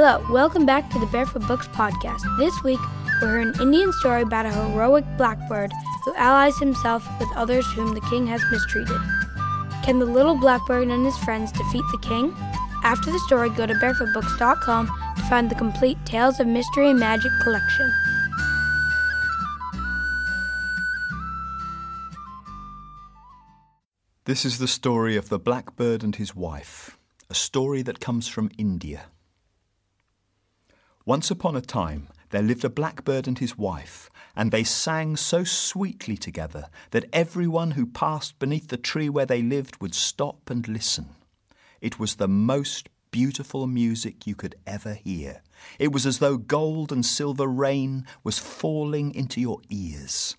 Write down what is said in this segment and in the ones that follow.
Hello, welcome back to the Barefoot Books podcast. This week, we'll hear an Indian story about a heroic blackbird who allies himself with others whom the king has mistreated. Can the little blackbird and his friends defeat the king? After the story, go to barefootbooks.com to find the complete Tales of Mystery and Magic collection. This is the story of the blackbird and his wife, a story that comes from India. Once upon a time, there lived a blackbird and his wife, and they sang so sweetly together that everyone who passed beneath the tree where they lived would stop and listen. It was the most beautiful music you could ever hear. It was as though gold and silver rain was falling into your ears.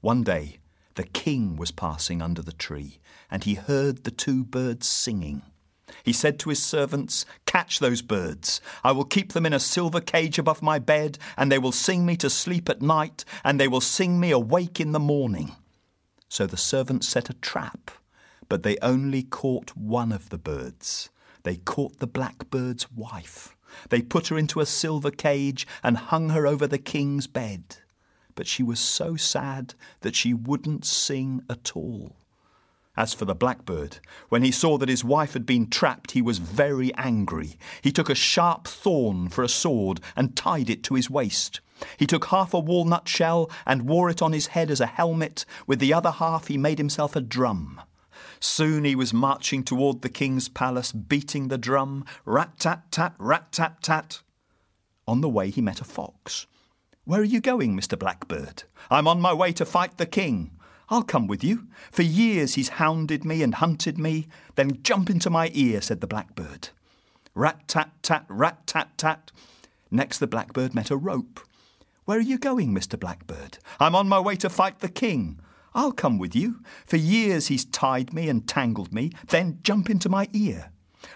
One day, the king was passing under the tree, and he heard the two birds singing. He said to his servants, Catch those birds. I will keep them in a silver cage above my bed, and they will sing me to sleep at night, and they will sing me awake in the morning. So the servants set a trap, but they only caught one of the birds. They caught the blackbird's wife. They put her into a silver cage and hung her over the king's bed but she was so sad that she wouldn't sing at all. As for the blackbird, when he saw that his wife had been trapped, he was very angry. He took a sharp thorn for a sword and tied it to his waist. He took half a walnut shell and wore it on his head as a helmet. With the other half, he made himself a drum. Soon he was marching toward the king's palace, beating the drum, rat tat tat, rat tat tat. On the way, he met a fox. Where are you going, Mr. Blackbird? I'm on my way to fight the king. I'll come with you. For years he's hounded me and hunted me. Then jump into my ear, said the blackbird. Rat tat tat, rat tat tat. Next, the blackbird met a rope. Where are you going, Mr. Blackbird? I'm on my way to fight the king. I'll come with you. For years he's tied me and tangled me. Then jump into my ear.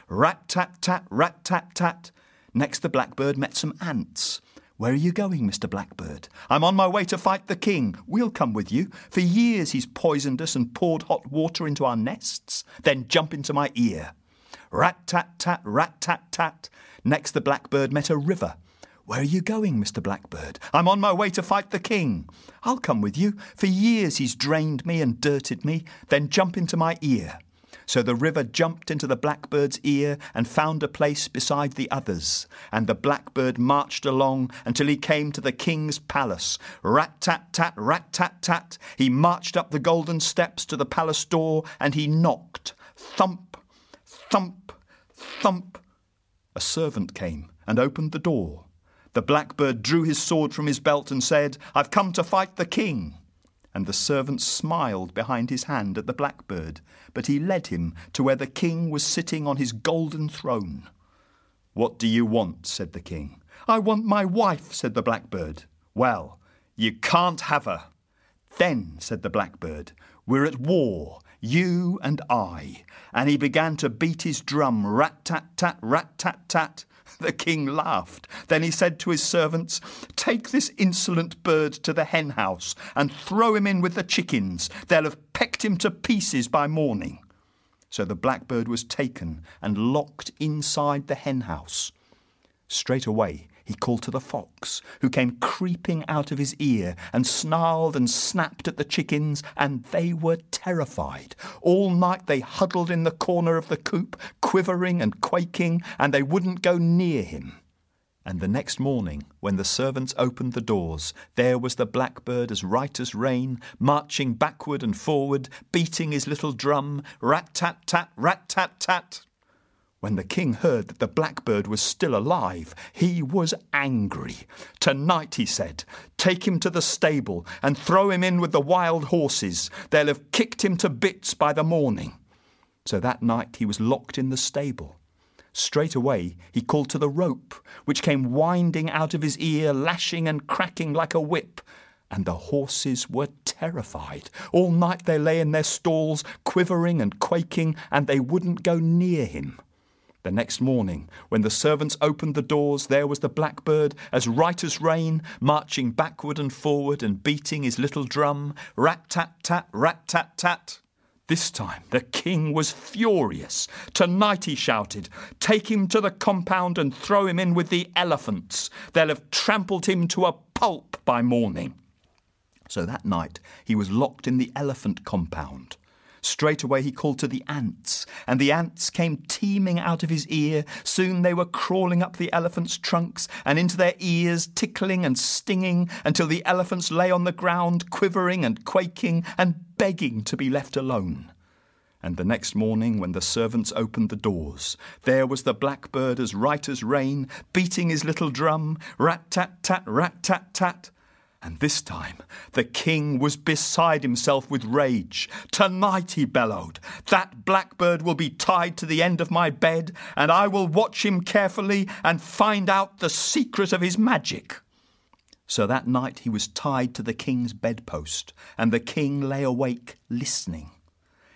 Rat tat tat, rat tat tat. Next, the blackbird met some ants. Where are you going, Mr. Blackbird? I'm on my way to fight the king. We'll come with you. For years he's poisoned us and poured hot water into our nests. Then jump into my ear. Rat tat tat, rat tat tat. Next, the blackbird met a river. Where are you going, Mr. Blackbird? I'm on my way to fight the king. I'll come with you. For years he's drained me and dirted me. Then jump into my ear. So the river jumped into the blackbird's ear and found a place beside the others. And the blackbird marched along until he came to the king's palace. Rat tat tat, rat tat tat. He marched up the golden steps to the palace door and he knocked. Thump, thump, thump. A servant came and opened the door. The blackbird drew his sword from his belt and said, I've come to fight the king and the servant smiled behind his hand at the blackbird, but he led him to where the king was sitting on his golden throne. What do you want? said the king. I want my wife, said the blackbird. Well, you can't have her. Then, said the blackbird, we're at war, you and I. And he began to beat his drum, rat tat tat, rat tat tat. The king laughed. Then he said to his servants, Take this insolent bird to the hen house and throw him in with the chickens. They'll have pecked him to pieces by morning. So the blackbird was taken and locked inside the hen house. Straight away he called to the fox, who came creeping out of his ear and snarled and snapped at the chickens, and they were terrified. All night they huddled in the corner of the coop, quivering and quaking, and they wouldn't go near him. And the next morning, when the servants opened the doors, there was the blackbird as right as rain, marching backward and forward, beating his little drum, rat tat tat, rat tat tat. When the king heard that the blackbird was still alive, he was angry. Tonight, he said, take him to the stable and throw him in with the wild horses. They'll have kicked him to bits by the morning. So that night he was locked in the stable. Straight away he called to the rope, which came winding out of his ear, lashing and cracking like a whip. And the horses were terrified. All night they lay in their stalls, quivering and quaking, and they wouldn't go near him. The next morning, when the servants opened the doors, there was the blackbird, as right as rain, marching backward and forward and beating his little drum, rat tat tat, rat tat tat. This time the king was furious. Tonight, he shouted, take him to the compound and throw him in with the elephants. They'll have trampled him to a pulp by morning. So that night he was locked in the elephant compound. Straight away he called to the ants, and the ants came teeming out of his ear. Soon they were crawling up the elephants' trunks and into their ears, tickling and stinging, until the elephants lay on the ground, quivering and quaking and begging to be left alone. And the next morning, when the servants opened the doors, there was the blackbird as right as rain, beating his little drum, rat tat tat, rat tat tat. And this time the king was beside himself with rage. Tonight, he bellowed, that blackbird will be tied to the end of my bed, and I will watch him carefully and find out the secret of his magic. So that night he was tied to the king's bedpost, and the king lay awake listening.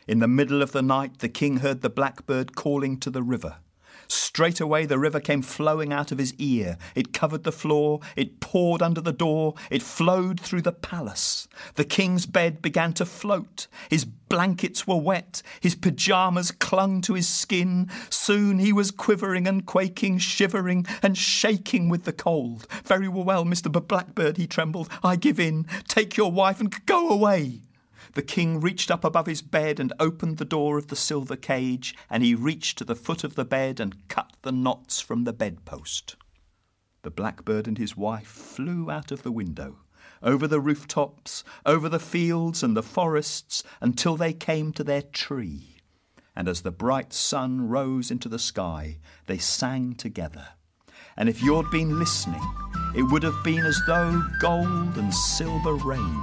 In the middle of the night, the king heard the blackbird calling to the river. Straight away the river came flowing out of his ear. It covered the floor, it poured under the door, it flowed through the palace. The king's bed began to float. His blankets were wet, his pyjamas clung to his skin. Soon he was quivering and quaking, shivering and shaking with the cold. Very well, Mr. Blackbird, he trembled. I give in. Take your wife and go away. The king reached up above his bed and opened the door of the silver cage, and he reached to the foot of the bed and cut the knots from the bedpost. The blackbird and his wife flew out of the window, over the rooftops, over the fields and the forests, until they came to their tree. And as the bright sun rose into the sky, they sang together. And if you'd been listening, it would have been as though gold and silver rain